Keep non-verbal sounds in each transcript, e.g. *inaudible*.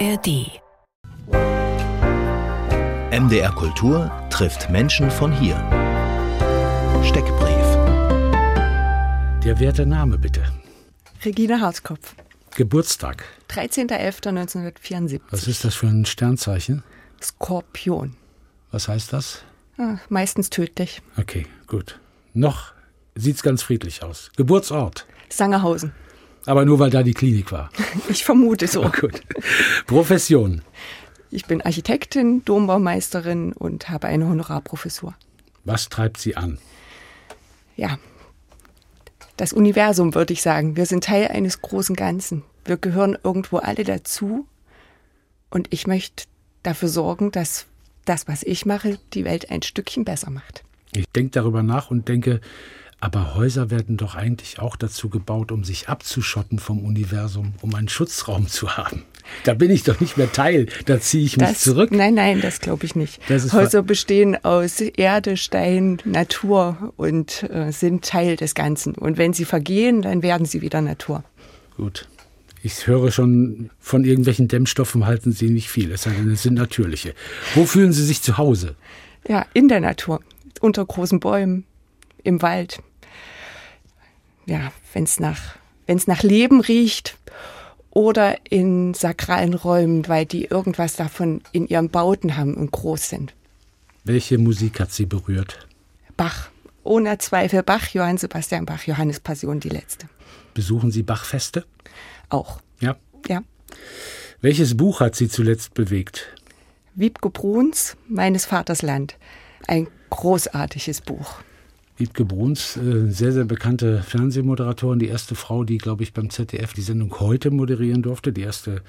ARD. MDR Kultur trifft Menschen von hier. Steckbrief. Der werte Name bitte. Regina Hauskopf. Geburtstag. 13.11.1974. Was ist das für ein Sternzeichen? Skorpion. Was heißt das? Ah, meistens tödlich. Okay, gut. Noch sieht's ganz friedlich aus. Geburtsort. Sangerhausen. Aber nur weil da die Klinik war. *laughs* Ich vermute so. Oh, gut. Profession. Ich bin Architektin, Dombaumeisterin und habe eine Honorarprofessur. Was treibt Sie an? Ja, das Universum würde ich sagen. Wir sind Teil eines großen Ganzen. Wir gehören irgendwo alle dazu. Und ich möchte dafür sorgen, dass das, was ich mache, die Welt ein Stückchen besser macht. Ich denke darüber nach und denke, aber Häuser werden doch eigentlich auch dazu gebaut, um sich abzuschotten vom Universum, um einen Schutzraum zu haben. Da bin ich doch nicht mehr Teil, da ziehe ich mich Das, zurück. Nein, nein, das glaube ich nicht. Häuser bestehen aus Erde, Stein, Natur und äh, sind Teil des Ganzen. Und wenn sie vergehen, dann werden sie wieder Natur. Gut. Ich höre schon, von irgendwelchen Dämmstoffen halten Sie nicht viel, es sind natürliche. Wo fühlen Sie sich zu Hause? Ja, in der Natur, unter großen Bäumen, im Wald. Ja, wenn es nach, wenn's nach Leben riecht oder in sakralen Räumen, weil die irgendwas davon in ihren Bauten haben und groß sind. Welche Musik hat Sie berührt? Bach, ohne Zweifel Bach, Johann Sebastian Bach, Johannes Passion, die letzte. Besuchen Sie Bachfeste? Auch, Ja. ja. Welches Buch hat Sie zuletzt bewegt? Wiebke Bruns, Meines Vaters Land. Ein großartiges Buch. Wiebke Bruns, äh, sehr, sehr bekannte Fernsehmoderatorin, die erste Frau, die, glaube ich, beim ZDF die Sendung heute moderieren durfte, die erste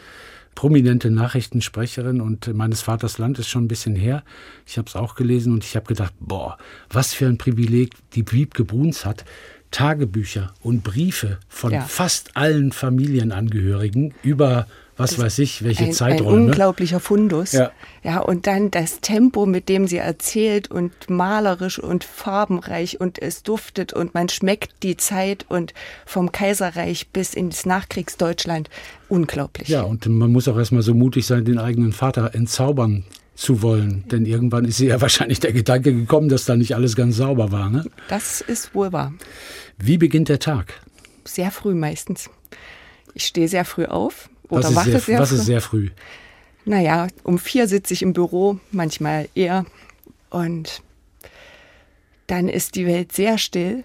prominente Nachrichtensprecherin und meines Vaters Land ist schon ein bisschen her. Ich habe es auch gelesen und ich habe gedacht, boah, was für ein Privileg die Wiebke Bruns hat. Tagebücher und Briefe von Ja. fast allen Familienangehörigen über, was weiß ich, welche Ein, ein Zeiträume. unglaublicher Fundus. Ja. ja, und dann das Tempo, mit dem sie erzählt und malerisch und farbenreich und es duftet und man schmeckt die Zeit und vom Kaiserreich bis ins Nachkriegsdeutschland. Unglaublich. Ja, und man muss auch erstmal so mutig sein, den eigenen Vater entzaubern zu wollen. Denn irgendwann ist ihr ja *laughs* wahrscheinlich der Gedanke gekommen, dass da nicht alles ganz sauber war. Ne? Das ist wohl wahr. Wie beginnt der Tag? Sehr früh meistens. Ich stehe sehr früh auf oder Was, ist sehr, sehr, was früh. ist sehr früh? Naja, um vier sitze ich im Büro, manchmal eher. Und dann ist die Welt sehr still.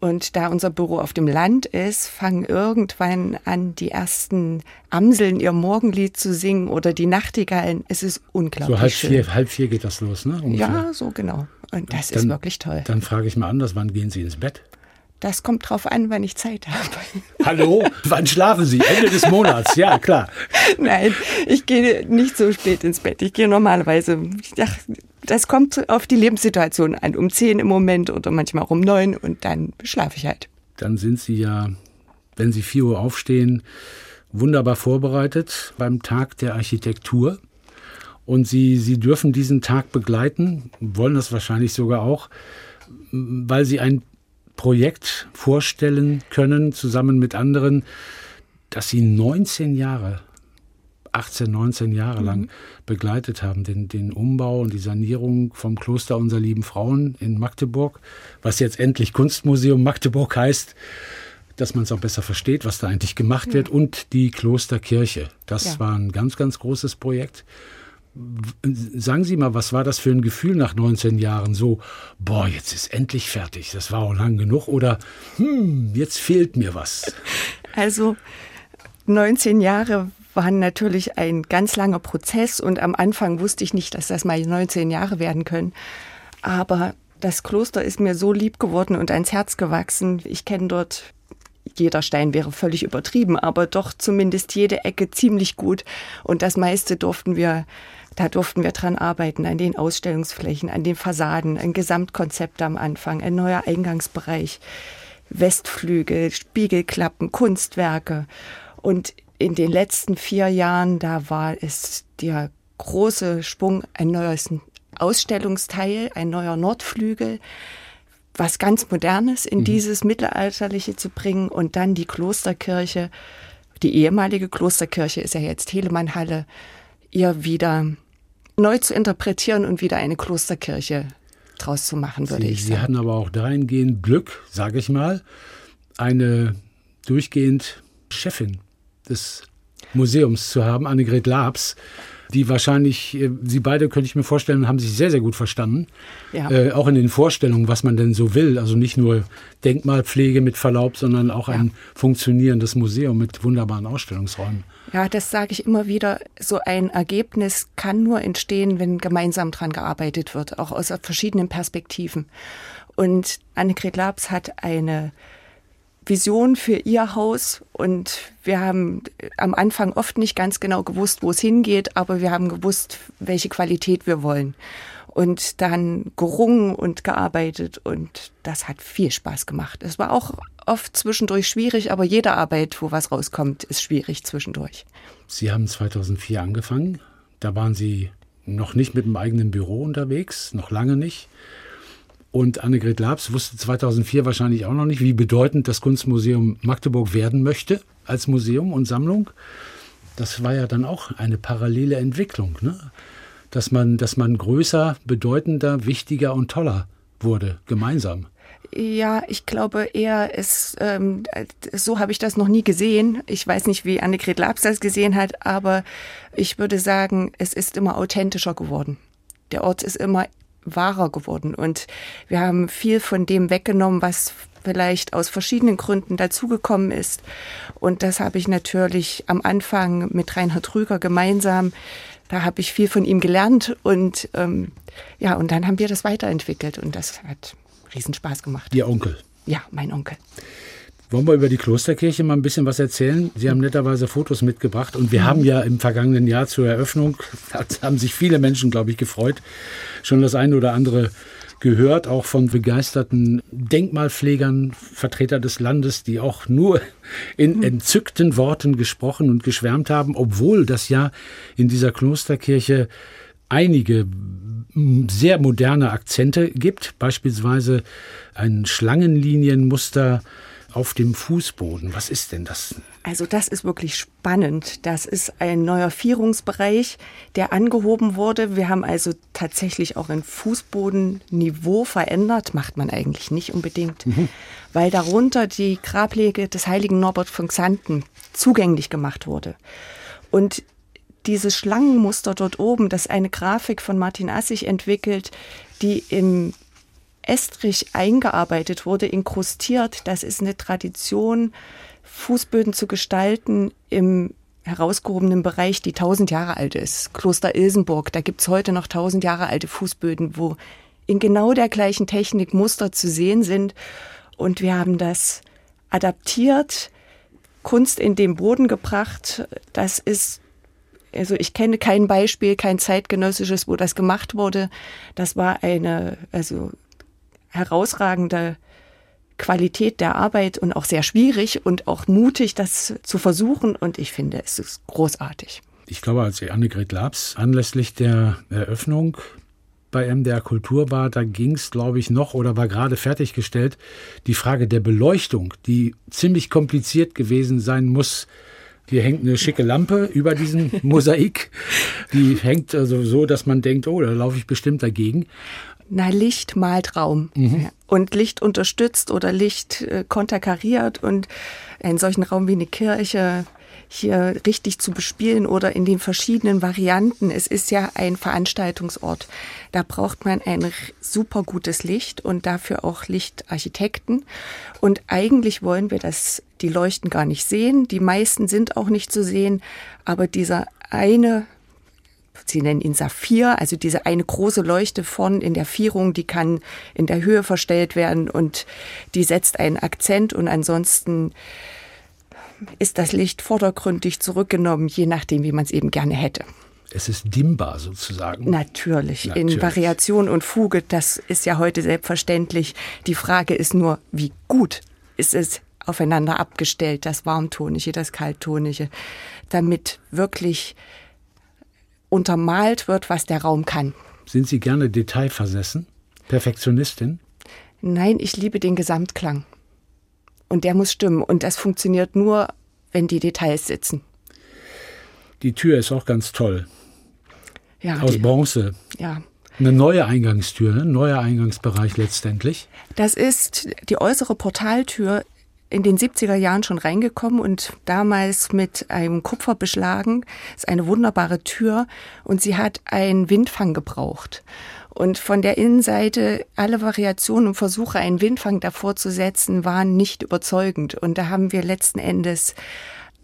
Und da unser Büro auf dem Land ist, fangen irgendwann an, die ersten Amseln ihr Morgenlied zu singen oder die Nachtigallen. Es ist unglaublich So halb schön. vier, halb vier geht das los, ne? Ungefähr. Ja, so genau. Und das ist Dann- wirklich toll. Dann frage ich mal anders, wann gehen Sie ins Bett? Das kommt drauf an, wann ich Zeit habe. *laughs* Hallo? wann schlafen Sie? Ende des Monats, ja klar. Nein, ich gehe nicht so spät ins Bett. Ich gehe normalerweise, ach, das kommt auf die Lebenssituation an. Um zehn im Moment oder manchmal auch um neun und dann schlafe ich halt. Dann sind Sie ja, wenn Sie 4 Uhr aufstehen, wunderbar vorbereitet beim Tag der Architektur. Und Sie, Sie dürfen diesen Tag begleiten, wollen das wahrscheinlich sogar auch, weil Sie ein Projekt vorstellen können, zusammen mit anderen, das Sie 19 Jahre, 18, 19 Jahre lang begleitet haben, den, den Umbau und die Sanierung vom Kloster unserer lieben Frauen in Magdeburg, was jetzt endlich Kunstmuseum Magdeburg heißt, dass man es auch besser versteht, was da eigentlich gemacht wird, und die Klosterkirche. Das Ja. war ein ganz, ganz großes Projekt. Sagen Sie mal, was war das für ein Gefühl nach 19 Jahren? So, boah, jetzt ist endlich fertig, das war auch lang genug. Oder, hm, jetzt fehlt mir was. *laughs* Also 19 Jahre waren natürlich ein ganz langer Prozess und am Anfang wusste ich nicht, dass das mal 19 Jahre werden können. Aber das Kloster ist mir so lieb geworden und ans Herz gewachsen. Ich kenne dort jeder Stein wäre völlig übertrieben, aber doch zumindest jede Ecke ziemlich gut. Und das meiste durften wir, da durften wir dran arbeiten, an den Ausstellungsflächen, an den Fassaden, ein Gesamtkonzept am Anfang, ein neuer Eingangsbereich, Westflügel, Spiegelklappen, Kunstwerke. Und in den letzten vier Jahren, da war es der große Schwung, ein neues Ausstellungsteil, ein neuer Nordflügel, was ganz Modernes in dieses Mittelalterliche zu bringen und dann die Klosterkirche, die ehemalige Klosterkirche ist ja jetzt Helemannhalle, ihr wieder neu zu interpretieren und wieder eine Klosterkirche draus zu machen, würde Sie, ich sagen. Sie hatten aber auch dahingehend Glück, sage ich mal, eine durchgehend Chefin des Museums zu haben, Annegret Labs, die wahrscheinlich, äh, Sie beide, könnte ich mir vorstellen, haben sich sehr, sehr gut verstanden. Ja. Äh, auch in den Vorstellungen, was man denn so will. Also nicht nur Denkmalpflege mit Verlaub, sondern auch ein funktionierendes Museum mit wunderbaren Ausstellungsräumen. Ja, das sage ich immer wieder. So ein Ergebnis kann nur entstehen, wenn gemeinsam dran gearbeitet wird, auch aus verschiedenen Perspektiven. Und Annegret Labs hat eine Vision für ihr Haus und wir haben am Anfang oft nicht ganz genau gewusst, wo es hingeht, aber wir haben gewusst, welche Qualität wir wollen. Und dann gerungen und gearbeitet und das hat viel Spaß gemacht. Es war auch oft zwischendurch schwierig, aber jede Arbeit, wo was rauskommt, ist schwierig zwischendurch. Sie haben 2004 angefangen. Da waren Sie noch nicht mit dem eigenen Büro unterwegs, noch lange nicht. Und Annegret Labs wusste 2004 wahrscheinlich auch noch nicht, wie bedeutend das Kunstmuseum Magdeburg werden möchte als Museum und Sammlung. Das war ja dann auch eine parallele Entwicklung, ne? dass, man, dass man größer, bedeutender, wichtiger und toller wurde, gemeinsam. Ja, ich glaube eher, es, ähm, so habe ich das noch nie gesehen. Ich weiß nicht, wie Annegret Labs das gesehen hat, aber ich würde sagen, es ist immer authentischer geworden. Der Ort ist immer wahrer geworden und wir haben viel von dem weggenommen, was vielleicht aus verschiedenen Gründen dazugekommen ist. Und das habe ich natürlich am Anfang mit Reinhard Rüger gemeinsam da habe ich viel von ihm gelernt und ähm, ja, und dann haben wir das weiterentwickelt und das hat Riesenspaß gemacht. Ihr Onkel. Ja, mein Onkel. Wollen wir über die Klosterkirche mal ein bisschen was erzählen? Sie haben netterweise Fotos mitgebracht und wir haben ja im vergangenen Jahr zur Eröffnung, *laughs* haben sich viele Menschen, glaube ich, gefreut, schon das eine oder andere gehört, auch von begeisterten Denkmalpflegern, Vertreter des Landes, die auch nur *laughs* in entzückten Worten gesprochen und geschwärmt haben, obwohl das ja in dieser Klosterkirche einige sehr moderne Akzente gibt, beispielsweise ein Schlangenlinienmuster auf dem Fußboden. Was ist denn das? Also das ist wirklich spannend. Das ist ein neuer Vierungsbereich, der angehoben wurde. Wir haben also tatsächlich auch ein Fußbodenniveau verändert. Macht man eigentlich nicht unbedingt, mhm. weil darunter die Grablege des heiligen Norbert von Xanten zugänglich gemacht wurde. Und dieses Schlangenmuster dort oben, das eine Grafik von Martin Assig entwickelt, die im Estrich eingearbeitet wurde, inkrustiert. Das ist eine Tradition, Fußböden zu gestalten im herausgehobenen Bereich, die tausend Jahre alt ist. Kloster Ilsenburg, da gibt's heute noch tausend Jahre alte Fußböden, wo in genau der gleichen Technik Muster zu sehen sind. Und wir haben das adaptiert, Kunst in den Boden gebracht. Das ist also ich kenne kein Beispiel, kein zeitgenössisches, wo das gemacht wurde. Das war eine, also herausragende Qualität der Arbeit und auch sehr schwierig und auch mutig, das zu versuchen. Und ich finde, es ist großartig. Ich glaube, als Annegret Labs anlässlich der Eröffnung bei MDR Kultur war, da ging es, glaube ich, noch oder war gerade fertiggestellt, die Frage der Beleuchtung, die ziemlich kompliziert gewesen sein muss. Hier hängt eine schicke Lampe über diesem *laughs* Mosaik. Die hängt also so, dass man denkt, oh, da laufe ich bestimmt dagegen. Na, Licht malt Raum. Mhm. Und Licht unterstützt oder Licht äh, konterkariert und einen solchen Raum wie eine Kirche hier richtig zu bespielen oder in den verschiedenen Varianten. Es ist ja ein Veranstaltungsort. Da braucht man ein super gutes Licht und dafür auch Lichtarchitekten. Und eigentlich wollen wir das, die Leuchten gar nicht sehen. Die meisten sind auch nicht zu sehen. Aber dieser eine Sie nennen ihn Saphir, also diese eine große Leuchte vorn in der Vierung, die kann in der Höhe verstellt werden und die setzt einen Akzent und ansonsten ist das Licht vordergründig zurückgenommen, je nachdem, wie man es eben gerne hätte. Es ist dimmbar sozusagen. Natürlich, Natürlich, in Variation und Fuge, das ist ja heute selbstverständlich. Die Frage ist nur, wie gut ist es aufeinander abgestellt, das Warmtonige, das Kalttonige, damit wirklich untermalt wird, was der Raum kann. Sind Sie gerne detailversessen? Perfektionistin? Nein, ich liebe den Gesamtklang. Und der muss stimmen. Und das funktioniert nur, wenn die Details sitzen. Die Tür ist auch ganz toll. Ja, Aus die, Bronze. ja. Eine neue Eingangstür, ne? ein neuer Eingangsbereich letztendlich. Das ist die äußere Portaltür in den 70er Jahren schon reingekommen und damals mit einem Kupfer beschlagen. Ist eine wunderbare Tür und sie hat einen Windfang gebraucht. Und von der Innenseite alle Variationen und Versuche, einen Windfang davor zu setzen, waren nicht überzeugend. Und da haben wir letzten Endes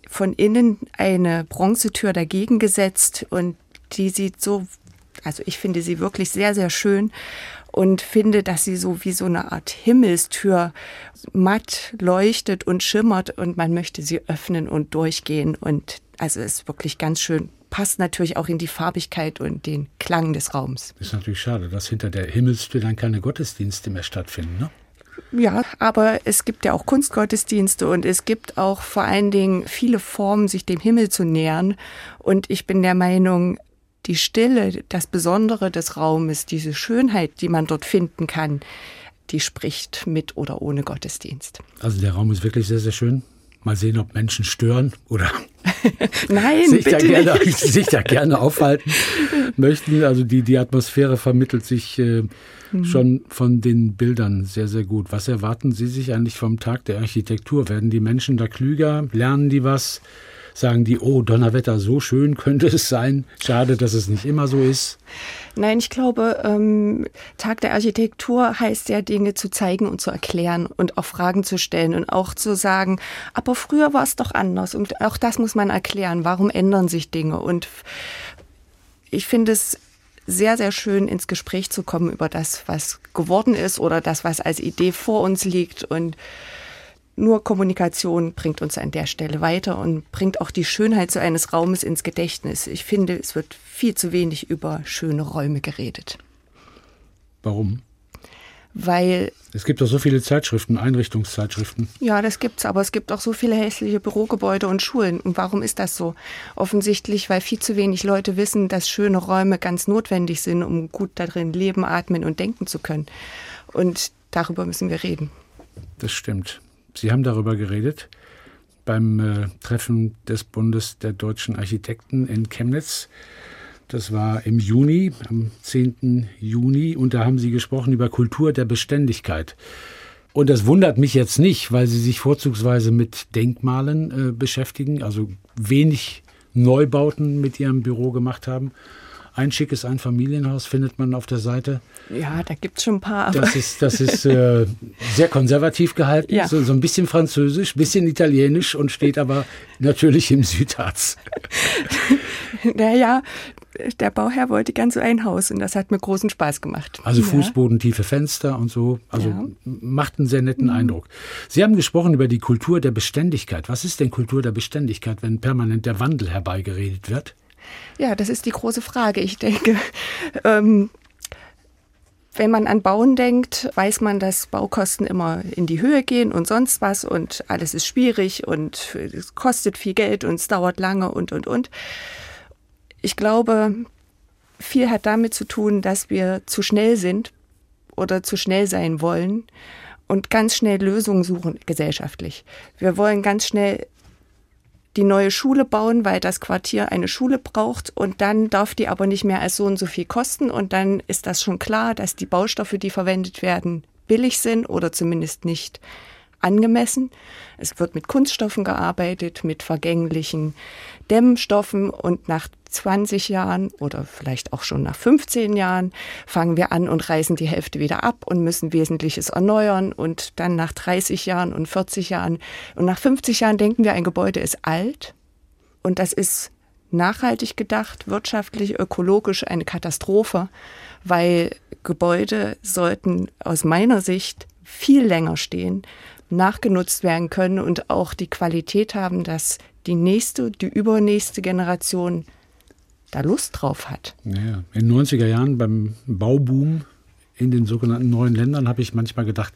von innen eine Bronzetür dagegen gesetzt und die sieht so also ich finde sie wirklich sehr, sehr schön und finde, dass sie so wie so eine Art Himmelstür matt leuchtet und schimmert und man möchte sie öffnen und durchgehen und also ist wirklich ganz schön. Passt natürlich auch in die Farbigkeit und den Klang des Raums. Ist natürlich schade, dass hinter der Himmelstür dann keine Gottesdienste mehr stattfinden. Ne? Ja, aber es gibt ja auch Kunstgottesdienste und es gibt auch vor allen Dingen viele Formen, sich dem Himmel zu nähern. Und ich bin der Meinung, die Stille, das Besondere des Raumes, diese Schönheit, die man dort finden kann, die spricht mit oder ohne Gottesdienst. Also der Raum ist wirklich sehr, sehr schön. Mal sehen, ob Menschen stören oder *laughs* Nein, sich, da gerne, nicht. *laughs* sich da gerne aufhalten möchten. Also die, die Atmosphäre vermittelt sich äh, Mhm. schon von den Bildern sehr, sehr gut. Was erwarten Sie sich eigentlich vom Tag der Architektur? Werden die Menschen da klüger? Lernen die was? Sagen die, oh, Donnerwetter, so schön könnte es sein. Schade, dass es nicht immer so ist. Nein, ich glaube, ähm, Tag der Architektur heißt ja, Dinge zu zeigen und zu erklären und auch Fragen zu stellen und auch zu sagen, aber früher war es doch anders und auch das muss man erklären. Warum ändern sich Dinge? Und ich finde es sehr, sehr schön, ins Gespräch zu kommen über das, was geworden ist oder das, was als Idee vor uns liegt. Und nur Kommunikation bringt uns an der Stelle weiter und bringt auch die Schönheit so eines Raumes ins Gedächtnis. Ich finde, es wird viel zu wenig über schöne Räume geredet, Warum? weil Es gibt doch so viele Zeitschriften, Einrichtungszeitschriften. Ja, das gibt's, aber es gibt auch so viele hässliche Bürogebäude und Schulen. Und warum ist das so? Offensichtlich, weil viel zu wenig Leute wissen, dass schöne Räume ganz notwendig sind, um gut darin leben, atmen und denken zu können. Und darüber müssen wir reden. Das stimmt. Sie haben darüber geredet beim äh, Treffen des Bundes der deutschen Architekten in Chemnitz. Das war im Juni, am 10. Juni, und da haben Sie gesprochen über Kultur der Beständigkeit. Und das wundert mich jetzt nicht, weil Sie sich vorzugsweise mit Denkmalen äh, beschäftigen, also wenig Neubauten mit Ihrem Büro gemacht haben. Ein schickes Einfamilienhaus findet man auf der Seite. Ja, da gibt's schon ein paar. Das ist, das ist äh, *laughs* sehr konservativ gehalten, Ja. so, so ein bisschen französisch, bisschen italienisch und steht aber natürlich im Südharz. *laughs* naja, der Bauherr wollte gern so ein Haus und das hat mir großen Spaß gemacht. Also ja. fußbodentiefe Fenster und so. Also Ja. Mhm. macht einen sehr netten Eindruck. Sie haben gesprochen über die Kultur der Beständigkeit. Was ist denn Kultur der Beständigkeit, wenn permanent der Wandel herbeigeredet wird? Ja, das ist die große Frage. Ich denke, *laughs* ähm, wenn man an Bauen denkt, weiß man, dass Baukosten immer in die Höhe gehen und sonst was und alles ist schwierig und es kostet viel Geld und es dauert lange und, und, und. Ich glaube, viel hat damit zu tun, dass wir zu schnell sind oder zu schnell sein wollen und ganz schnell Lösungen suchen gesellschaftlich. Wir wollen ganz schnell die neue Schule bauen, weil das Quartier eine Schule braucht. Und dann darf die aber nicht mehr als so und so viel kosten. Und dann ist das schon klar, dass die Baustoffe, die verwendet werden, billig sind oder zumindest nicht angemessen. Es wird mit Kunststoffen gearbeitet, mit vergänglichen Dämmstoffen. Und nach 20 Jahren oder vielleicht auch schon nach 15 Jahren fangen wir an und reißen die Hälfte wieder ab und müssen Wesentliches erneuern. Und dann nach 30 Jahren und 40 Jahren und nach 50 Jahren denken wir, ein Gebäude ist alt. Und das ist nachhaltig gedacht, wirtschaftlich, ökologisch eine Katastrophe, weil Gebäude sollten aus meiner Sicht viel länger stehen, nachgenutzt werden können und auch die Qualität haben, dass die nächste, die übernächste Generation da Lust drauf hat. Ja, in den 90er Jahren beim Bauboom in den sogenannten neuen Ländern habe ich manchmal gedacht,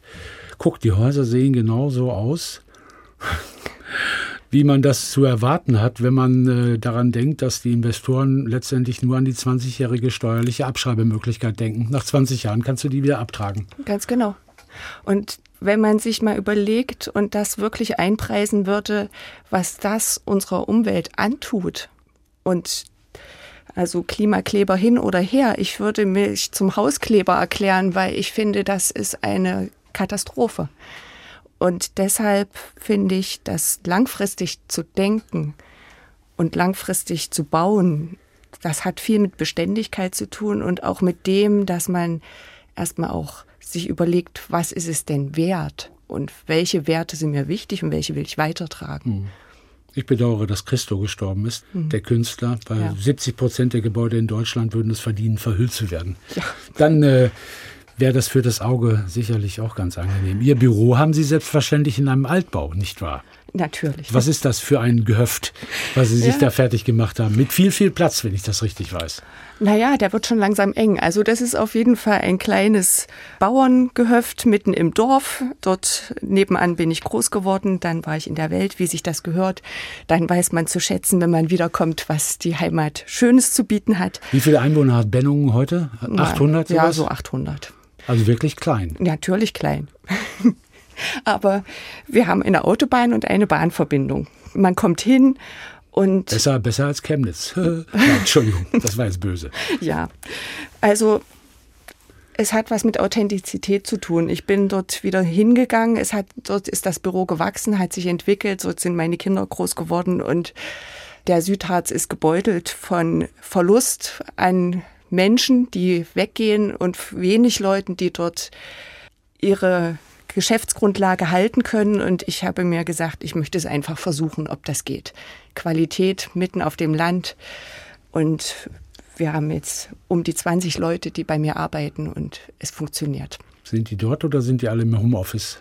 guck, die Häuser sehen genauso aus, *laughs* wie man das zu erwarten hat, wenn man äh, daran denkt, dass die Investoren letztendlich nur an die 20-jährige steuerliche Abschreibemöglichkeit denken. Nach 20 Jahren kannst du die wieder abtragen. Ganz genau. Und wenn man sich mal überlegt und das wirklich einpreisen würde, was das unserer Umwelt antut und also Klimakleber hin oder her, ich würde mich zum Hauskleber erklären, weil ich finde, das ist eine Katastrophe. Und deshalb finde ich, dass langfristig zu denken und langfristig zu bauen, das hat viel mit Beständigkeit zu tun und auch mit dem, dass man erstmal auch sich überlegt, was ist es denn wert und welche Werte sind mir wichtig und welche will ich weitertragen. Hm. Ich bedauere, dass Christo gestorben ist, mhm. der Künstler, weil ja. 70 Prozent der Gebäude in Deutschland würden es verdienen, verhüllt zu werden. Ja. Dann äh, wäre das für das Auge sicherlich auch ganz angenehm. Ihr Büro haben Sie selbstverständlich in einem Altbau, nicht wahr? Natürlich. Was ist das für ein Gehöft, was Sie sich ja. da fertig gemacht haben? Mit viel, viel Platz, wenn ich das richtig weiß. Naja, der wird schon langsam eng. Also das ist auf jeden Fall ein kleines Bauerngehöft mitten im Dorf. Dort nebenan bin ich groß geworden. Dann war ich in der Welt, wie sich das gehört. Dann weiß man zu schätzen, wenn man wiederkommt, was die Heimat Schönes zu bieten hat. Wie viele Einwohner hat Bennungen heute? 800? Ja, so 800. Also wirklich klein. Natürlich klein. *laughs* Aber wir haben eine Autobahn und eine Bahnverbindung. Man kommt hin und. Besser, besser als Chemnitz. *laughs* Nein, Entschuldigung, das war jetzt böse. ja. Also, es hat was mit Authentizität zu tun. Ich bin dort wieder hingegangen. Es hat, dort ist das Büro gewachsen, hat sich entwickelt. Dort sind meine Kinder groß geworden und der Südharz ist gebeutelt von Verlust an Menschen, die weggehen und wenig Leuten, die dort ihre Geschäftsgrundlage halten können. Und ich habe mir gesagt, ich möchte es einfach versuchen, ob das geht. Qualität mitten auf dem Land. Und wir haben jetzt um die 20 Leute, die bei mir arbeiten und es funktioniert. Sind die dort oder sind die alle im Homeoffice?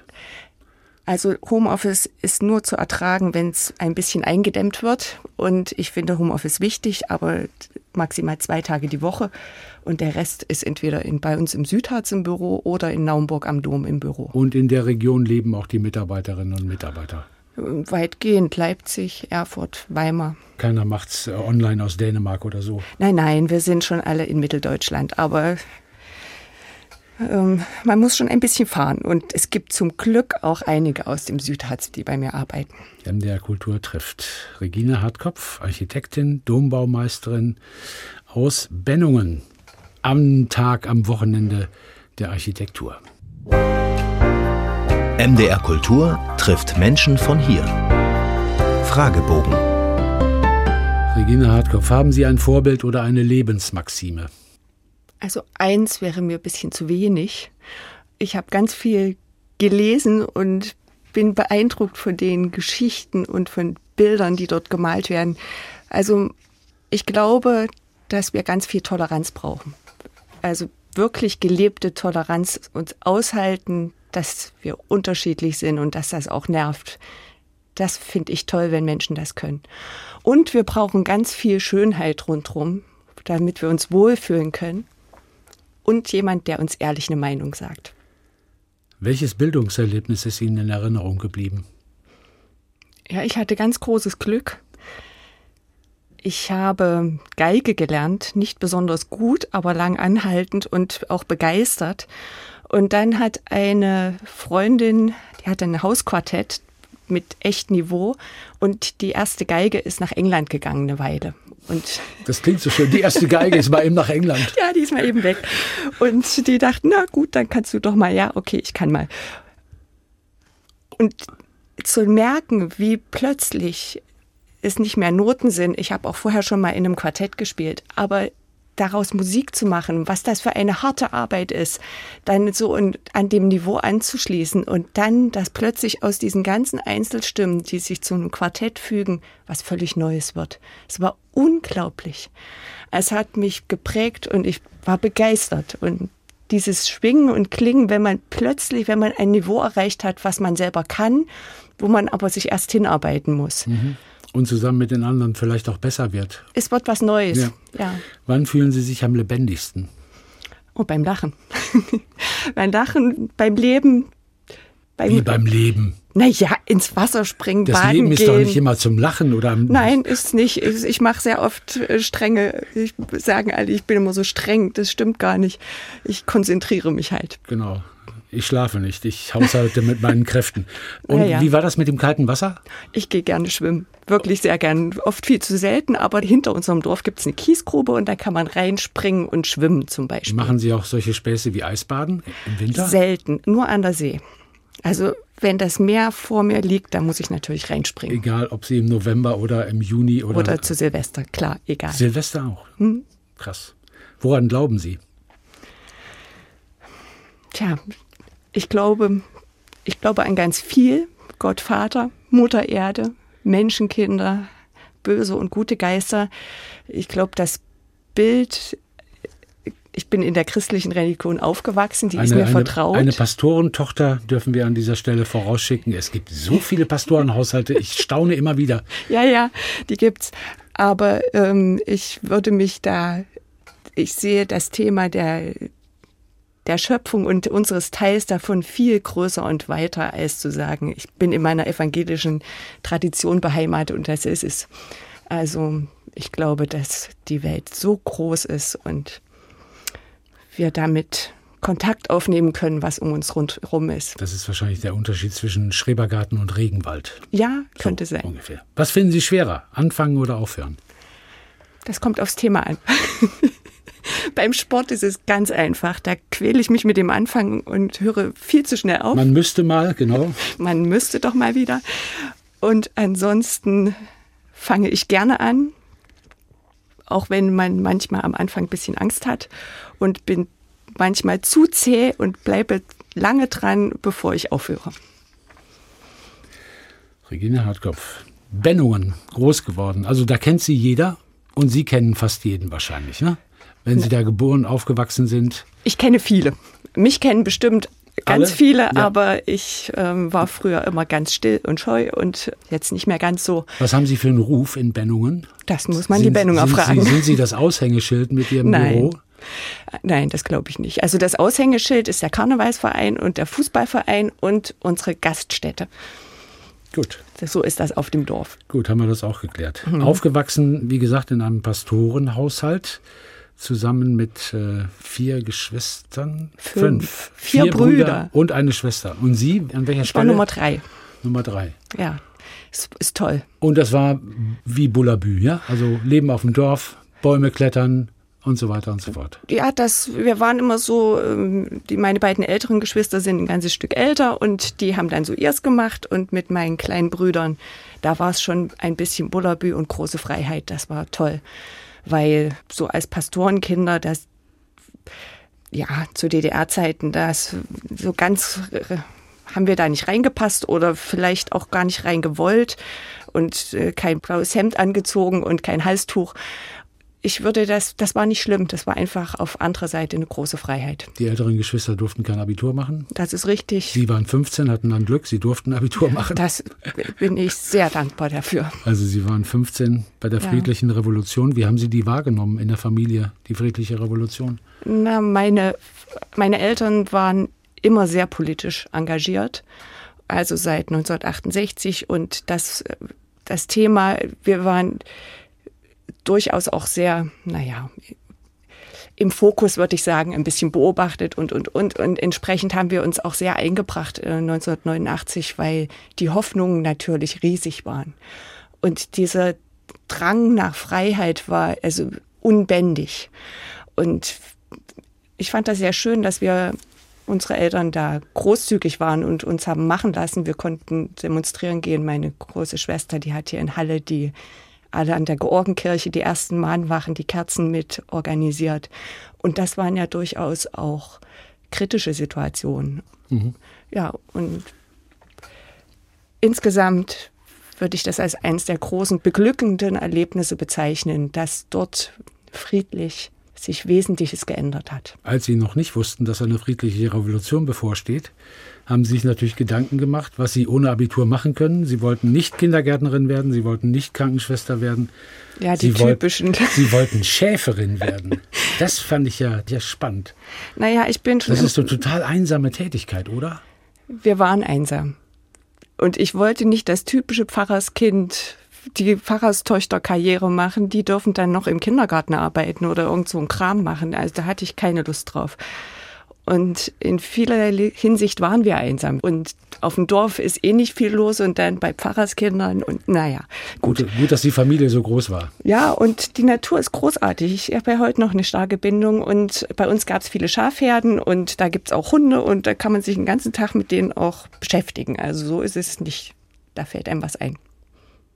Also Homeoffice ist nur zu ertragen, wenn es ein bisschen eingedämmt wird. Und ich finde Homeoffice wichtig, aber maximal zwei Tage die Woche. Und der Rest ist entweder in, bei uns im Südharz im Büro oder in Naumburg am Dom im Büro. Und in der Region leben auch die Mitarbeiterinnen und Mitarbeiter? Weitgehend Leipzig, Erfurt, Weimar. Keiner macht es äh, online aus Dänemark oder so? Nein, nein, wir sind schon alle in Mitteldeutschland. Aber ähm, man muss schon ein bisschen fahren. Und es gibt zum Glück auch einige aus dem Südharz, die bei mir arbeiten. MDR Kultur trifft Regine Hartkopf, Architektin, Dombaumeisterin aus Bennungen. Am Tag, am Wochenende der Architektur. MDR Kultur trifft Menschen von hier. Fragebogen. Regine Hartkopf, haben Sie ein Vorbild oder eine Lebensmaxime? Also eins wäre mir ein bisschen zu wenig. Ich habe ganz viel gelesen und bin beeindruckt von den Geschichten und von Bildern, die dort gemalt werden. Also ich glaube, dass wir ganz viel Toleranz brauchen. Also wirklich gelebte Toleranz uns aushalten, dass wir unterschiedlich sind und dass das auch nervt. Das finde ich toll, wenn Menschen das können. Und wir brauchen ganz viel Schönheit rundherum, damit wir uns wohlfühlen können und jemand, der uns ehrlich eine Meinung sagt. Welches Bildungserlebnis ist Ihnen in Erinnerung geblieben? Ja, ich hatte ganz großes Glück. Ich habe Geige gelernt, nicht besonders gut, aber lang anhaltend und auch begeistert. Und dann hat eine Freundin, die hatte ein Hausquartett mit echt Niveau und die erste Geige ist nach England gegangen eine Weile. Und das klingt so schön. Die erste Geige ist mal eben nach England. *laughs* ja, die ist mal eben weg. Und die dachten, na gut, dann kannst du doch mal, ja, okay, ich kann mal. Und zu merken, wie plötzlich es nicht mehr Noten sind. Ich habe auch vorher schon mal in einem Quartett gespielt, aber daraus Musik zu machen, was das für eine harte Arbeit ist, dann so an dem Niveau anzuschließen und dann, dass plötzlich aus diesen ganzen Einzelstimmen, die sich zu einem Quartett fügen, was völlig Neues wird. Es war unglaublich. Es hat mich geprägt und ich war begeistert und dieses Schwingen und Klingen, wenn man plötzlich, wenn man ein Niveau erreicht hat, was man selber kann, wo man aber sich erst hinarbeiten muss. Mhm und zusammen mit den anderen vielleicht auch besser wird. Es wird was Neues. Ja. ja. Wann fühlen Sie sich am lebendigsten? Oh, beim Lachen. *laughs* beim Lachen, beim Leben. Beim, Wie beim Leben? Naja, ins Wasser springen, das baden Leben ist gehen. doch nicht immer zum Lachen, oder? Nein, ist nicht. Ich mache sehr oft äh, strenge, ich sagen alle, ich bin immer so streng. Das stimmt gar nicht. Ich konzentriere mich halt. Genau. Ich schlafe nicht. Ich haushalte mit meinen *laughs* Kräften. Und Ja, ja. wie war das mit dem kalten Wasser? Ich gehe gerne schwimmen. Wirklich sehr gern. Oft viel zu selten, aber hinter unserem Dorf gibt es eine Kiesgrube und da kann man reinspringen und schwimmen zum Beispiel. Machen Sie auch solche Späße wie Eisbaden im Winter? Selten, nur an der See. Also wenn das Meer vor mir liegt, dann muss ich natürlich reinspringen. Egal, ob Sie im November oder im Juni oder, Oder zu Silvester, klar, egal. Silvester auch. Hm. Krass. Woran glauben Sie? Tja, ich glaube, ich glaube an ganz viel. Gott Vater, Mutter Erde, Menschenkinder, böse und gute Geister. Ich glaube, das Bild, ich bin in der christlichen Religion aufgewachsen, die ist mir eine, vertraut. Eine Pastorentochter dürfen wir an dieser Stelle vorausschicken. Es gibt so viele Pastorenhaushalte. Ich staune immer wieder. *laughs* Ja, ja, die gibt's. Aber ähm, ich würde mich da, ich sehe das Thema der, der Schöpfung und unseres Teils davon viel größer und weiter, als zu sagen, ich bin in meiner evangelischen Tradition beheimatet und das ist es. Also ich glaube, dass die Welt so groß ist und wir damit Kontakt aufnehmen können, was um uns rundherum ist. Das ist wahrscheinlich der Unterschied zwischen Schrebergarten und Regenwald. Ja, könnte so sein. Ungefähr. Was finden Sie schwerer? Anfangen oder aufhören? Das kommt aufs Thema an. *laughs* *laughs* Beim Sport ist es ganz einfach. Da quäle ich mich mit dem Anfang und höre viel zu schnell auf. Man müsste mal, genau. Man müsste doch mal wieder. Und ansonsten fange ich gerne an, auch wenn man manchmal am Anfang ein bisschen Angst hat und bin manchmal zu zäh und bleibe lange dran, bevor ich aufhöre. Regine Hartkopf. Bennungen, groß geworden. Also da kennt sie jeder und Sie kennen fast jeden wahrscheinlich, ne? Wenn Sie da geboren, aufgewachsen sind. Ich kenne viele. Mich kennen bestimmt ganz Alle? viele, Ja. aber ich ähm, war früher immer ganz still und scheu und jetzt nicht mehr ganz so. Was haben Sie für einen Ruf in Bennungen? Das muss man die Sind- Bennunger sind fragen. Sie, sind Sie das Aushängeschild mit Ihrem Nein. Büro? Nein, das glaube ich nicht. Also das Aushängeschild ist der Karnevalsverein und der Fußballverein und unsere Gaststätte. Gut. So ist das auf dem Dorf. Gut, haben wir das auch geklärt. Mhm. Aufgewachsen, wie gesagt, in einem Pastorenhaushalt, zusammen mit äh, vier Geschwistern. Fünf. Vier Brüder. und eine Schwester. Und Sie, an welcher Ich war Stelle? Nummer drei. Nummer drei. Ja, ist, ist toll. Und das war wie Bullabü, ja? Also Leben auf dem Dorf, Bäume klettern und so weiter und so fort. Ja, das, wir waren immer so, ähm, die, meine beiden älteren Geschwister sind ein ganzes Stück älter und die haben dann so ihrs gemacht und mit meinen kleinen Brüdern, da war es schon ein bisschen Bullabü und große Freiheit. Das war toll, weil so als Pastorenkinder, das, ja, zu DDR-Zeiten, das so ganz äh, haben wir da nicht reingepasst oder vielleicht auch gar nicht reingewollt und äh, kein blaues Hemd angezogen und kein Halstuch. Ich würde das, das war nicht schlimm, das war einfach auf anderer Seite eine große Freiheit. Die älteren Geschwister durften kein Abitur machen. Das ist richtig. Sie waren 15, hatten dann Glück, sie durften Abitur machen. Das bin ich sehr dankbar dafür. Also Sie waren 15 bei der Ja. friedlichen Revolution. Wie haben Sie die wahrgenommen in der Familie, die friedliche Revolution? Na, meine, meine Eltern waren immer sehr politisch engagiert, also seit 1968 und das, das Thema, wir waren durchaus auch sehr, naja, im Fokus, würde ich sagen, ein bisschen beobachtet und, und, und. Und entsprechend haben wir uns auch sehr eingebracht äh, 1989, weil die Hoffnungen natürlich riesig waren. Und dieser Drang nach Freiheit war also unbändig. Und ich fand das sehr schön, dass wir unsere Eltern da großzügig waren und uns haben machen lassen. Wir konnten demonstrieren gehen. Meine große Schwester, die hat hier in Halle die alle an der Georgenkirche die ersten Mahnwachen, die Kerzen mit organisiert. Und das waren ja durchaus auch kritische Situationen. Ja, und insgesamt würde ich das als eines der großen beglückenden Erlebnisse bezeichnen, dass dort friedlich sich Wesentliches geändert hat. Als Sie noch nicht wussten, dass eine friedliche Revolution bevorsteht, haben Sie sich natürlich Gedanken gemacht, was Sie ohne Abitur machen können. Sie wollten nicht Kindergärtnerin werden, Sie wollten nicht Krankenschwester werden. Ja, die Sie wollten- typischen. *laughs* Sie wollten Schäferin werden. Das fand ich ja, ja spannend. Naja, ich bin schon. Das ist eine total einsame Tätigkeit, oder? wir waren einsam. Und ich wollte nicht das typische Pfarrerskind, die Pfarrerstöchter Karriere machen, die dürfen dann noch im Kindergarten arbeiten oder irgend so einen Kram machen. Also da hatte ich keine Lust drauf. Und in vielerlei Hinsicht waren wir einsam. Und auf dem Dorf ist eh nicht viel los und dann bei Pfarrerskindern und naja. Gut. gut, gut dass die Familie so groß war. Ja, und die Natur ist großartig. Ich habe ja heute noch eine starke Bindung und bei uns gab es viele Schafherden und da gibt es auch Hunde und da kann man sich den ganzen Tag mit denen auch beschäftigen. Also so ist es nicht. Da fällt einem was ein.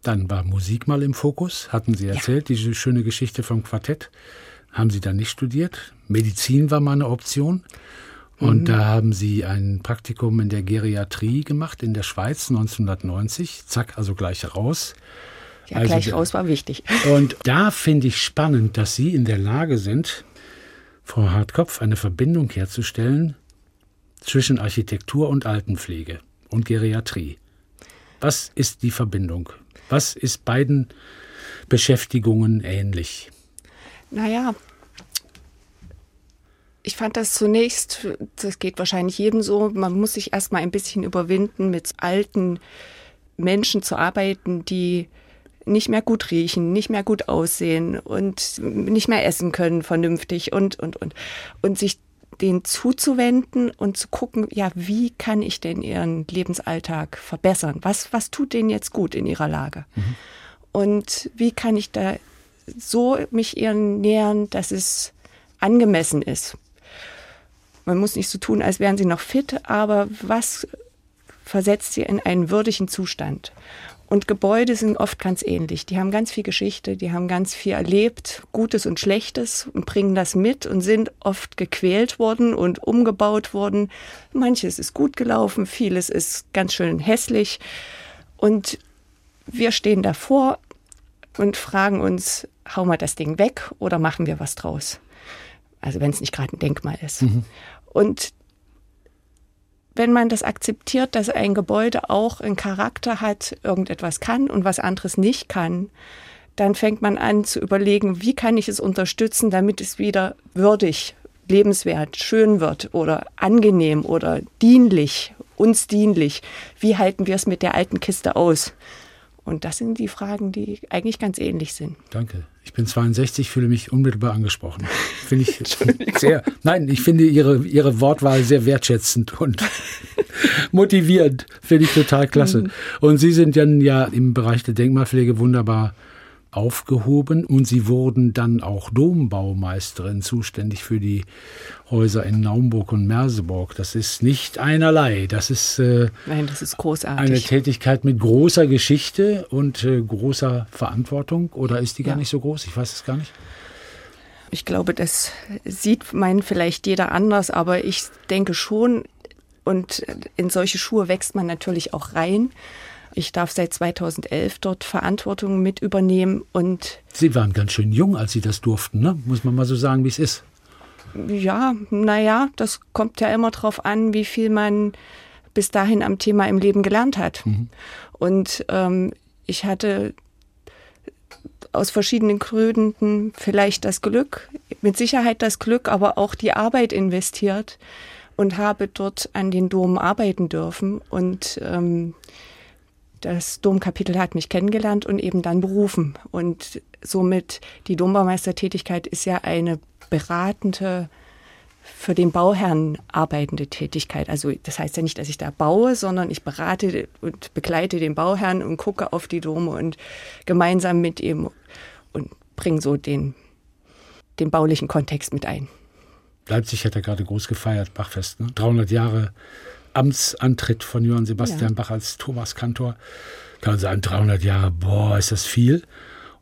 Dann war Musik mal im Fokus, hatten Sie erzählt, ja. diese schöne Geschichte vom Quartett. Haben Sie dann nicht studiert? Medizin war mal eine Option. Und mhm. da haben Sie ein Praktikum in der Geriatrie gemacht in der Schweiz 1990. Zack, also gleich raus. Ja, also, gleich raus war wichtig. *laughs* Und da finde ich spannend, dass Sie in der Lage sind, Frau Hartkopf, eine Verbindung herzustellen zwischen Architektur und Altenpflege und Geriatrie. Was ist die Verbindung? Was ist beiden Beschäftigungen ähnlich? Naja, ich fand das zunächst, das geht wahrscheinlich jedem so, man muss sich erstmal ein bisschen überwinden, mit alten Menschen zu arbeiten, die nicht mehr gut riechen, nicht mehr gut aussehen und nicht mehr essen können vernünftig und, und, und. Und sich denen zuzuwenden und zu gucken, ja, wie kann ich denn ihren Lebensalltag verbessern? Was, was tut denen jetzt gut in ihrer Lage? Mhm. Und wie kann ich da so mich ihren nähern, dass es angemessen ist? Man muss nicht so tun, als wären sie noch fit, aber was versetzt sie in einen würdigen Zustand? Und Gebäude sind oft ganz ähnlich. Die haben ganz viel Geschichte, die haben ganz viel erlebt, Gutes und Schlechtes und bringen das mit und sind oft gequält worden und umgebaut worden. Manches ist gut gelaufen, vieles ist ganz schön hässlich. Und wir stehen davor und fragen uns, hauen wir das Ding weg oder machen wir was draus? Also wenn es nicht gerade ein Denkmal ist. Mhm. Und wenn man das akzeptiert, dass ein Gebäude auch einen Charakter hat, irgendetwas kann und was anderes nicht kann, dann fängt man an zu überlegen, wie kann ich es unterstützen, damit es wieder würdig, lebenswert, schön wird oder angenehm oder dienlich, uns dienlich. Wie halten wir es mit der alten Kiste aus? Und das sind die Fragen, die eigentlich ganz ähnlich sind. Danke. Ich bin 62, fühle mich unmittelbar angesprochen. Finde ich *laughs* *laughs* sehr. Nein, ich finde Ihre, Ihre Wortwahl sehr wertschätzend und *laughs* motivierend. Finde ich total klasse. Mhm. Und Sie sind dann ja im Bereich der Denkmalpflege wunderbar aufgehoben und sie wurden dann auch Dombaumeisterin, zuständig für die Häuser in Naumburg und Merseburg. Das ist nicht einerlei. Das ist, äh, Nein, das ist großartig. eine Tätigkeit mit großer Geschichte und äh, großer Verantwortung. Oder ist die gar ja. nicht so groß? Ich weiß es gar nicht. Ich glaube, das sieht man vielleicht jeder anders, aber ich denke schon, und in solche Schuhe wächst man natürlich auch rein. Ich darf seit 2011 dort Verantwortung mit übernehmen und Sie waren ganz schön jung, als Sie das durften, ne? Muss man mal so sagen, wie es ist. Ja, naja, das kommt ja immer darauf an, wie viel man bis dahin am Thema im Leben gelernt hat. Mhm. Und ähm, ich hatte aus verschiedenen Gründen vielleicht das Glück, mit Sicherheit das Glück, aber auch die Arbeit investiert und habe dort an den Dom arbeiten dürfen. Und ähm, das Domkapitel hat mich kennengelernt und eben dann berufen. Und somit die Dombaumeistertätigkeit ist ja eine beratende, für den Bauherrn arbeitende Tätigkeit. Also das heißt ja nicht, dass ich da baue, sondern ich berate und begleite den Bauherrn und gucke auf die Dome und gemeinsam mit ihm und bringe so den, den baulichen Kontext mit ein. Leipzig hat ja gerade groß gefeiert, Bachfest, ne? 300 Jahre Amtsantritt von Johann Sebastian ja. Bach als Thomas Kantor, kann man sagen, 300 Jahre, boah, ist das viel.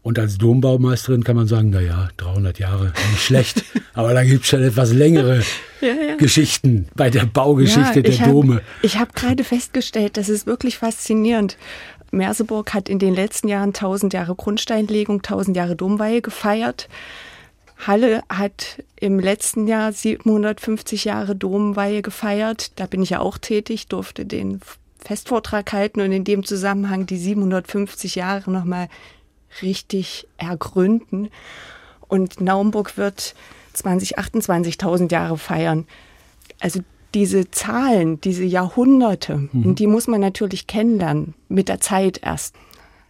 Und als Dombaumeisterin kann man sagen, naja, 300 Jahre, nicht schlecht. *laughs* Aber da gibt es schon etwas längere *laughs* ja, ja. Geschichten bei der Baugeschichte der hab, Dome. Ich habe gerade festgestellt, das ist wirklich faszinierend. Merseburg hat in den letzten Jahren 1000 Jahre Grundsteinlegung, 1000 Jahre Domweihe gefeiert. Halle hat im letzten Jahr 750 Jahre Domweihe gefeiert. Da bin ich ja auch tätig, durfte den Festvortrag halten und in dem Zusammenhang die 750 Jahre nochmal richtig ergründen. Und Naumburg wird 2028 1000 Jahre feiern. Also diese Zahlen, diese Jahrhunderte, mhm. die muss man natürlich kennenlernen, mit der Zeit erst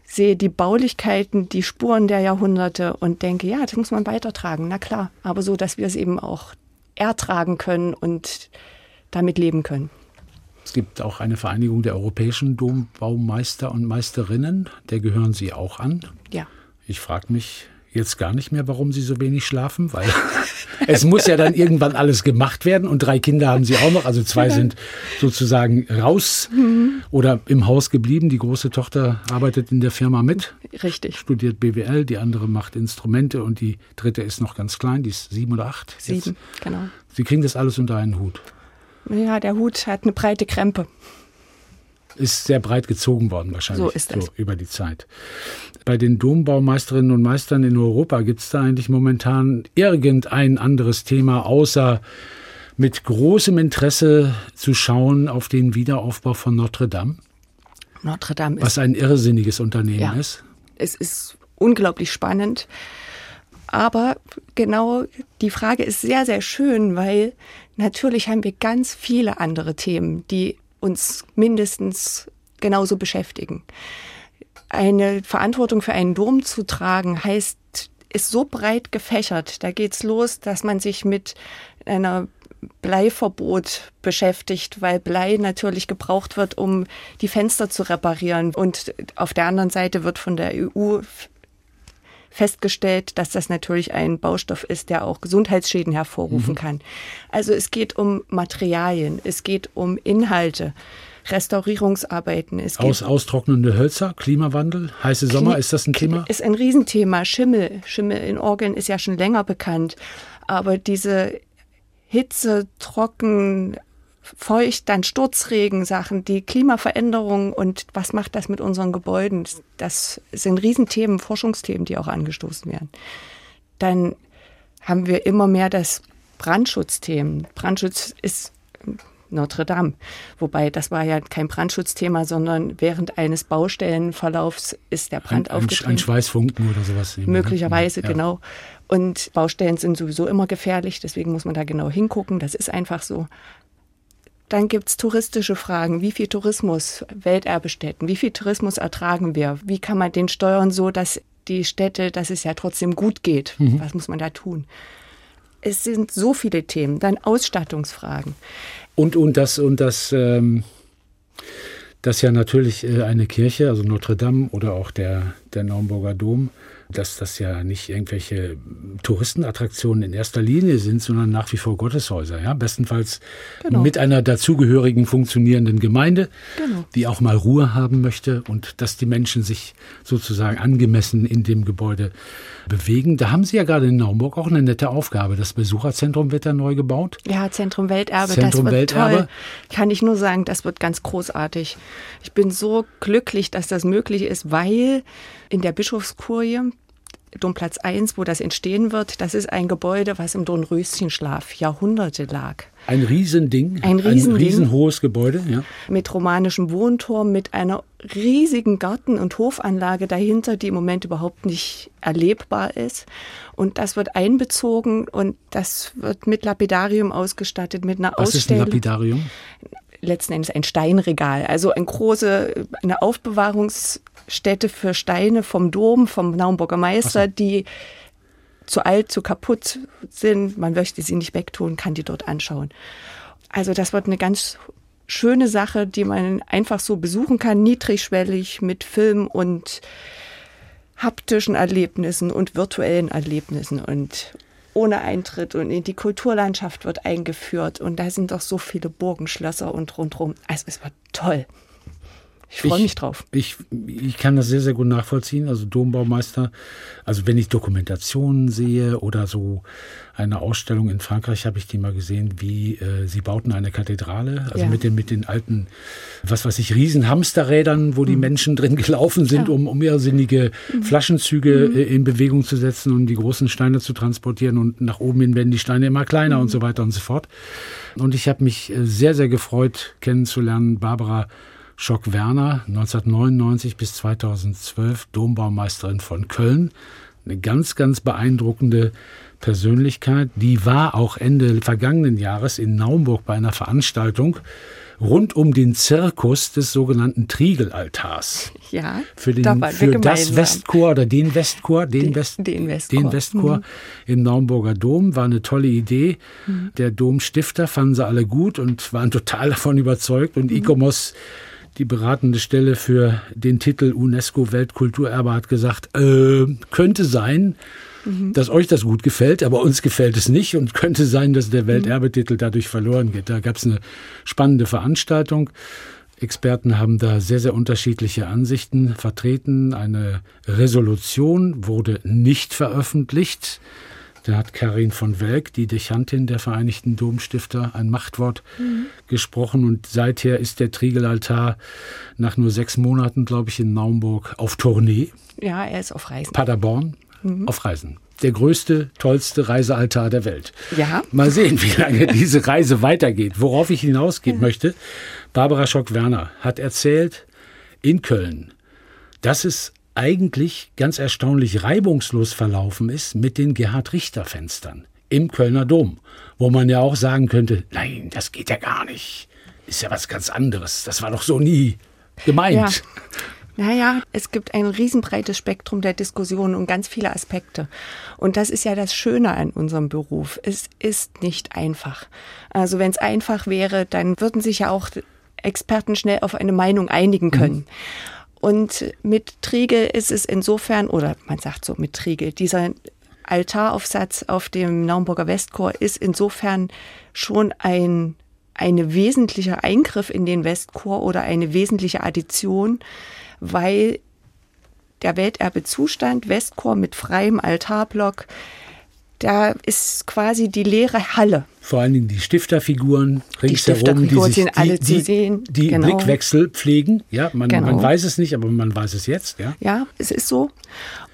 sehe die Baulichkeiten, die Spuren der Jahrhunderte und denke, ja, das muss man weitertragen, na klar, aber so, dass wir es eben auch ertragen können und damit leben können. Es gibt auch eine Vereinigung der europäischen Dombaumeister und Meisterinnen, der gehören Sie auch an. Ja. Ich frage mich jetzt gar nicht mehr, warum Sie so wenig schlafen, weil *laughs* es muss ja dann irgendwann alles gemacht werden und drei Kinder haben Sie auch noch, also zwei sind sozusagen raus mhm. oder im Haus geblieben. Die große Tochter arbeitet in der Firma mit. Richtig. Studiert BWL, die andere macht Instrumente und die dritte ist noch ganz klein, die ist sieben oder acht. Sieben, jetzt. genau. Sie kriegen das alles unter einen Hut. Ja, der Hut hat eine breite Krempe. Ist sehr breit gezogen worden wahrscheinlich so, ist so über die Zeit. Bei den Dombaumeisterinnen und Meistern in Europa gibt es da eigentlich momentan irgendein anderes Thema, außer mit großem Interesse zu schauen auf den Wiederaufbau von Notre Dame. Notre Dame ist. Was ein irrsinniges Unternehmen ja, ist. Es ist unglaublich spannend. Aber genau die Frage ist sehr, sehr schön, weil natürlich haben wir ganz viele andere Themen, die uns mindestens genauso beschäftigen. Eine Verantwortung für einen Dom zu tragen heißt, ist so breit gefächert. Da geht es los, dass man sich mit einer Bleiverbot beschäftigt, weil Blei natürlich gebraucht wird, um die Fenster zu reparieren. Und auf der anderen Seite wird von der EU festgestellt, dass das natürlich ein Baustoff ist, der auch Gesundheitsschäden hervorrufen mhm. kann. Also es geht um Materialien, es geht um Inhalte. Restaurierungsarbeiten. Es Aus, austrocknende Hölzer, Klimawandel, heiße Sommer, Kli ist das ein Thema? Ist ein Riesenthema. Schimmel, Schimmel in Orgeln ist ja schon länger bekannt. Aber diese Hitze, trocken, feucht, dann Sturzregen, Sachen, die Klimaveränderung und was macht das mit unseren Gebäuden? Das sind Riesenthemen, Forschungsthemen, die auch angestoßen werden. Dann haben wir immer mehr das Brandschutzthemen. Brandschutz ist Notre Dame. Wobei das war ja kein Brandschutzthema, sondern während eines Baustellenverlaufs ist der Brand ein, aufgetreten. Ein Schweißfunken oder sowas. Möglicherweise, ja. genau. Und Baustellen sind sowieso immer gefährlich, deswegen muss man da genau hingucken. Das ist einfach so. Dann gibt es touristische Fragen. Wie viel Tourismus, Welterbestätten, wie viel Tourismus ertragen wir? Wie kann man den steuern so, dass die Städte, dass es ja trotzdem gut geht? Mhm. Was muss man da tun? Es sind so viele Themen. Dann Ausstattungsfragen. Und, und das, und das, ähm, das ja natürlich äh, eine Kirche, also Notre Dame oder auch der, der Naumburger Dom, dass das ja nicht irgendwelche Touristenattraktionen in erster Linie sind, sondern nach wie vor Gotteshäuser. Ja? Bestenfalls genau. mit einer dazugehörigen funktionierenden Gemeinde, genau. die auch mal Ruhe haben möchte und dass die Menschen sich sozusagen angemessen in dem Gebäude bewegen. Da haben Sie ja gerade in Naumburg auch eine nette Aufgabe. Das Besucherzentrum wird da neu gebaut. Ja, Zentrum Welterbe. Zentrum das wird Welterbe. Toll. Kann ich nur sagen, das wird ganz großartig. Ich bin so glücklich, dass das möglich ist, weil in der Bischofskurie Domplatz 1, wo das entstehen wird, das ist ein Gebäude, was im Dornröschenschlaf Jahrhunderte lag. Ein Riesending. Ein, Riesending, ein riesenhohes Gebäude, ja. Mit romanischem Wohnturm, mit einer riesigen Garten- und Hofanlage dahinter, die im Moment überhaupt nicht erlebbar ist. Und das wird einbezogen und das wird mit Lapidarium ausgestattet, mit einer Was Ausstellung. Was ist ein Lapidarium? Letzten Endes ein Steinregal, also eine große, eine Aufbewahrungsstätte für Steine vom Dom, vom Naumburger Meister, so. die zu alt, zu kaputt sind, man möchte sie nicht wegtun, kann die dort anschauen. Also das wird eine ganz schöne Sache, die man einfach so besuchen kann, niedrigschwellig mit Film und haptischen Erlebnissen und virtuellen Erlebnissen und ohne Eintritt und in die Kulturlandschaft wird eingeführt und da sind doch so viele Burgenschlösser und rundherum. Also es wird toll. Ich freue mich drauf. Ich, ich kann das sehr, sehr gut nachvollziehen. Also Dombaumeister, also wenn ich Dokumentationen sehe oder so eine Ausstellung in Frankreich, habe ich die mal gesehen, wie äh, sie bauten eine Kathedrale, also ja. mit, den, mit den alten, was weiß ich, riesen Hamsterrädern, wo mhm. die Menschen drin gelaufen sind, ja. um, um irrsinnige mhm. Flaschenzüge mhm. Äh, in Bewegung zu setzen und die großen Steine zu transportieren und nach oben hin werden die Steine immer kleiner und mhm. so weiter und so fort. Und ich habe mich äh, sehr, sehr gefreut, kennenzulernen, Barbara Schock Werner, 1999 bis 2012 Dombaumeisterin von Köln. Eine ganz, ganz beeindruckende Persönlichkeit. Die war auch Ende vergangenen Jahres in Naumburg bei einer Veranstaltung rund um den Zirkus des sogenannten Triegelaltars. Ja, für, den, für das Westchor oder den Westchor, den, den, West, den Westchor, den Westchor mhm. im Naumburger Dom war eine tolle Idee. Mhm. Der Domstifter fanden sie alle gut und waren total *laughs* davon überzeugt und mhm. ICOMOS die beratende Stelle für den Titel UNESCO Weltkulturerbe hat gesagt, äh, könnte sein, mhm. dass euch das gut gefällt, aber uns gefällt es nicht und könnte sein, dass der Welterbetitel dadurch verloren geht. Da gab es eine spannende Veranstaltung. Experten haben da sehr, sehr unterschiedliche Ansichten vertreten. Eine Resolution wurde nicht veröffentlicht. Da hat Karin von Welk, die Dechantin der Vereinigten Domstifter, ein Machtwort mhm. gesprochen. Und seither ist der Triegelaltar nach nur sechs Monaten, glaube ich, in Naumburg auf Tournee. Ja, er ist auf Reisen. Paderborn mhm. auf Reisen. Der größte, tollste Reisealtar der Welt. Ja. Mal sehen, wie lange *laughs* diese Reise weitergeht. Worauf ich hinausgehen ja. möchte, Barbara Schock-Werner hat erzählt, in Köln, dass es eigentlich ganz erstaunlich reibungslos verlaufen ist mit den Gerhard-Richter-Fenstern im Kölner Dom, wo man ja auch sagen könnte, nein, das geht ja gar nicht. Ist ja was ganz anderes. Das war doch so nie gemeint. Ja. Naja, es gibt ein riesenbreites Spektrum der Diskussionen und ganz viele Aspekte. Und das ist ja das Schöne an unserem Beruf. Es ist nicht einfach. Also wenn es einfach wäre, dann würden sich ja auch Experten schnell auf eine Meinung einigen können. Mhm. Und mit Triegel ist es insofern, oder man sagt so mit Triegel, dieser Altaraufsatz auf dem Naumburger Westchor ist insofern schon ein eine wesentlicher Eingriff in den Westchor oder eine wesentliche Addition, weil der Welterbezustand Westchor mit freiem Altarblock, da ist quasi die leere Halle. Vor allen Dingen die Stifterfiguren ringsherum, die, die, sich, die, die, sehen, die genau. Blickwechsel pflegen. Ja, man, genau. man weiß es nicht, aber man weiß es jetzt. Ja, ja es ist so.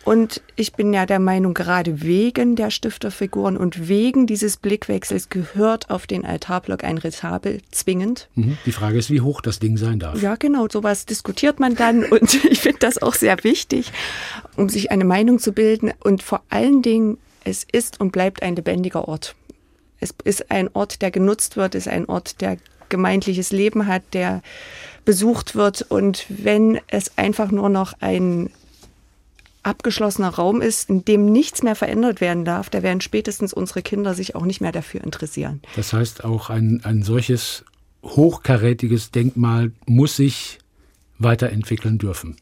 Und ich bin ja der Meinung, gerade wegen der Stifterfiguren und wegen dieses Blickwechsels gehört auf den Altarblock ein Retabel zwingend. Mhm. Die Frage ist, wie hoch das Ding sein darf. Ja, genau, sowas diskutiert man dann *laughs* und ich finde das auch sehr wichtig, um sich eine Meinung zu bilden. Und vor allen Dingen, es ist und bleibt ein lebendiger Ort. Es ist ein Ort, der genutzt wird, ist ein Ort, der gemeindliches Leben hat, der besucht wird. Und wenn es einfach nur noch ein abgeschlossener Raum ist, in dem nichts mehr verändert werden darf, da werden spätestens unsere Kinder sich auch nicht mehr dafür interessieren. Das heißt, auch ein, ein solches hochkarätiges Denkmal muss sich weiterentwickeln dürfen.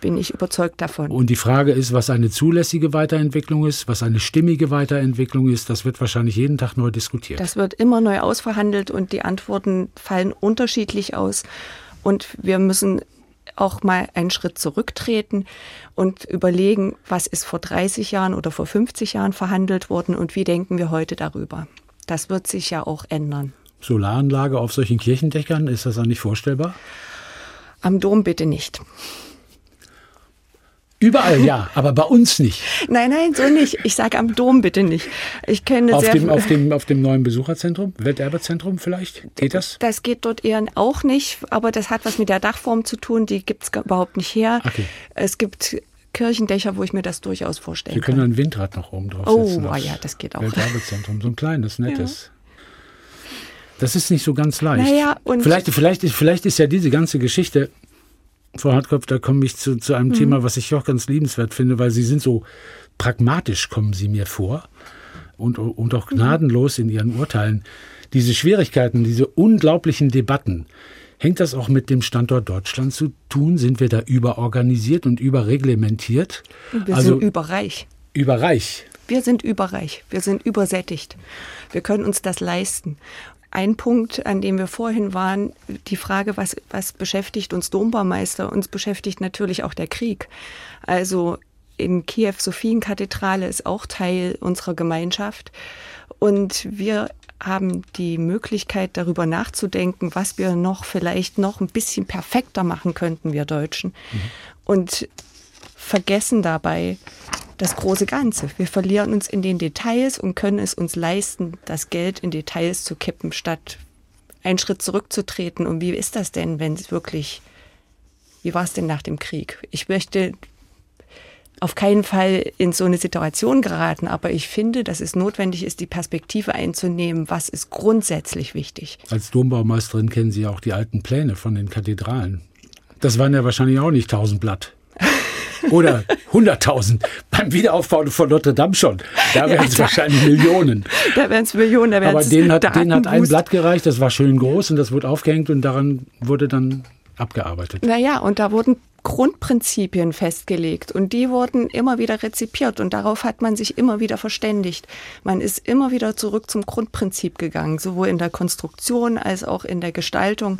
Bin ich überzeugt davon. Und die Frage ist, was eine zulässige Weiterentwicklung ist, was eine stimmige Weiterentwicklung ist, das wird wahrscheinlich jeden Tag neu diskutiert. Das wird immer neu ausverhandelt und die Antworten fallen unterschiedlich aus. Und wir müssen auch mal einen Schritt zurücktreten und überlegen, was ist vor 30 Jahren oder vor 50 Jahren verhandelt worden und wie denken wir heute darüber. Das wird sich ja auch ändern. Solaranlage auf solchen Kirchendächern, ist das dann nicht vorstellbar? Am Dom bitte nicht. Überall ja, aber bei uns nicht. Nein, nein, so nicht. Ich sage am Dom bitte nicht. Ich kenne auf dem, auf dem auf dem neuen Besucherzentrum, Welterbezentrum vielleicht. Geht das? Das geht dort eher auch nicht, aber das hat was mit der Dachform zu tun. Die gibt es überhaupt nicht her. Okay. Es gibt Kirchendächer, wo ich mir das durchaus vorstellen kann. Wir können ein Windrad noch oben drauf setzen. Oh, ja, das geht auch. Welterbezentrum, so ein kleines, *laughs* nettes. Ja. Das ist nicht so ganz leicht. Naja, und vielleicht, vielleicht, ist, vielleicht ist ja diese ganze Geschichte Frau Hartkopf, da komme ich zu, zu einem mhm. Thema, was ich auch ganz liebenswert finde, weil Sie sind so pragmatisch, kommen Sie mir vor und, und auch mhm. gnadenlos in Ihren Urteilen. Diese Schwierigkeiten, diese unglaublichen Debatten, hängt das auch mit dem Standort Deutschland zu tun? Sind wir da überorganisiert und überreglementiert? Wir also, sind überreich. Überreich. Wir sind überreich. Wir sind übersättigt. Wir können uns das leisten ein Punkt, an dem wir vorhin waren, die Frage, was, was beschäftigt uns Dombaumeister? Uns beschäftigt natürlich auch der Krieg. Also in Kiew Sophienkathedrale ist auch Teil unserer Gemeinschaft. Und wir haben die Möglichkeit, darüber nachzudenken, was wir noch vielleicht noch ein bisschen perfekter machen könnten, wir Deutschen. Mhm. Und vergessen dabei, das große Ganze. Wir verlieren uns in den Details und können es uns leisten, das Geld in Details zu kippen, statt einen Schritt zurückzutreten. Und wie ist das denn, wenn es wirklich, wie war es denn nach dem Krieg? Ich möchte auf keinen Fall in so eine Situation geraten, aber ich finde, dass es notwendig ist, die Perspektive einzunehmen, was ist grundsätzlich wichtig. Als Dombaumeisterin kennen Sie auch die alten Pläne von den Kathedralen. Das waren ja wahrscheinlich auch nicht tausend Blatt. Oder 100.000 beim Wiederaufbau von Notre Dame schon. Da wären es ja, wahrscheinlich Millionen. *laughs* Da wären es Millionen. Da Aber denen hat, denen hat ein Blatt gereicht, das war schön groß und das wurde aufgehängt und daran wurde dann abgearbeitet. Naja, und da wurden Grundprinzipien festgelegt und die wurden immer wieder rezipiert und darauf hat man sich immer wieder verständigt. Man ist immer wieder zurück zum Grundprinzip gegangen, sowohl in der Konstruktion als auch in der Gestaltung.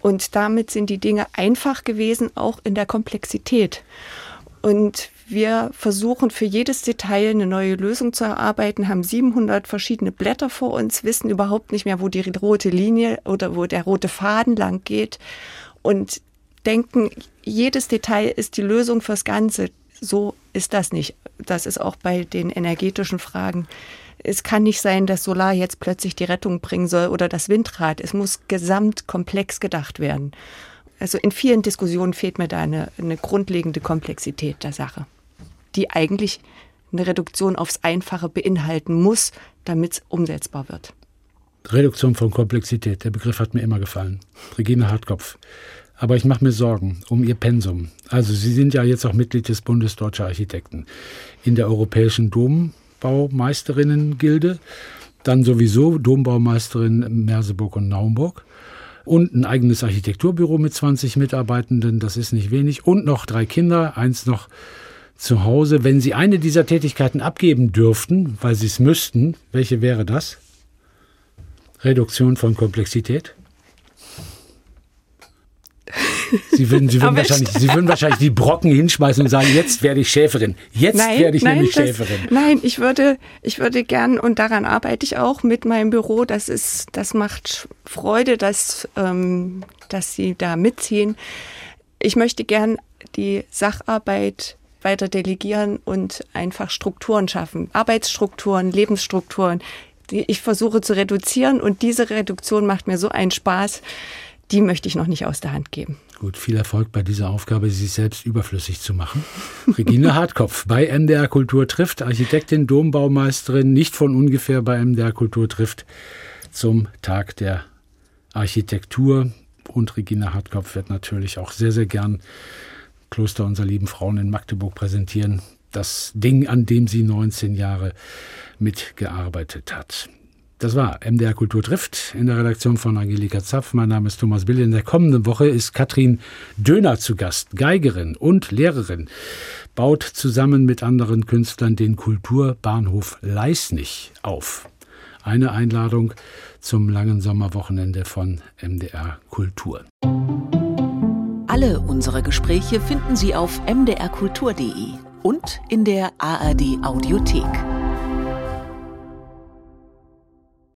Und damit sind die Dinge einfach gewesen, auch in der Komplexität. Und wir versuchen für jedes Detail eine neue Lösung zu erarbeiten, haben 700 verschiedene Blätter vor uns, wissen überhaupt nicht mehr, wo die rote Linie oder wo der rote Faden lang geht und denken, jedes Detail ist die Lösung fürs Ganze. So ist das nicht. Das ist auch bei den energetischen Fragen es kann nicht sein, dass Solar jetzt plötzlich die Rettung bringen soll oder das Windrad. Es muss gesamtkomplex gedacht werden. Also in vielen Diskussionen fehlt mir da eine, eine grundlegende Komplexität der Sache, die eigentlich eine Reduktion aufs Einfache beinhalten muss, damit es umsetzbar wird. Reduktion von Komplexität, der Begriff hat mir immer gefallen. Regine Hartkopf. Aber ich mache mir Sorgen um Ihr Pensum. Also Sie sind ja jetzt auch Mitglied des Bundes Deutscher Architekten. In der Europäischen Dom Dombaumeisterinnen-Gilde, dann sowieso Dombaumeisterin Merseburg und Naumburg und ein eigenes Architekturbüro mit 20 Mitarbeitenden, das ist nicht wenig, und noch drei Kinder, eins noch zu Hause. Wenn Sie eine dieser Tätigkeiten abgeben dürften, weil Sie es müssten, welche wäre das? Reduktion von Komplexität? Sie würden, Sie, würden wahrscheinlich, Sie würden wahrscheinlich die Brocken hinschmeißen und sagen, jetzt werde ich Schäferin. Jetzt nein, werde ich nein, nämlich das, Schäferin. Nein, ich würde, ich würde gern, und daran arbeite ich auch mit meinem Büro, das ist, das macht Freude, dass, ähm, dass Sie da mitziehen. Ich möchte gern die Sacharbeit weiter delegieren und einfach Strukturen schaffen. Arbeitsstrukturen, Lebensstrukturen, die ich versuche zu reduzieren und diese Reduktion macht mir so einen Spaß, die möchte ich noch nicht aus der Hand geben. Gut, viel Erfolg bei dieser Aufgabe, sich selbst überflüssig zu machen. Regine Hartkopf bei MDR Kultur trifft, Architektin, Dombaumeisterin, nicht von ungefähr bei MDR Kultur trifft zum Tag der Architektur. Und Regine Hartkopf wird natürlich auch sehr, sehr gern Kloster unserer lieben Frauen in Magdeburg präsentieren. Das Ding, an dem sie 19 Jahre mitgearbeitet hat. Das war MDR Kultur trifft in der Redaktion von Angelika Zapf. Mein Name ist Thomas Bill. In der kommenden Woche ist Katrin Döner zu Gast, Geigerin und Lehrerin, baut zusammen mit anderen Künstlern den Kulturbahnhof Leisnig auf. Eine Einladung zum langen Sommerwochenende von MDR Kultur. Alle unsere Gespräche finden Sie auf mdrkultur.de und in der ARD Audiothek.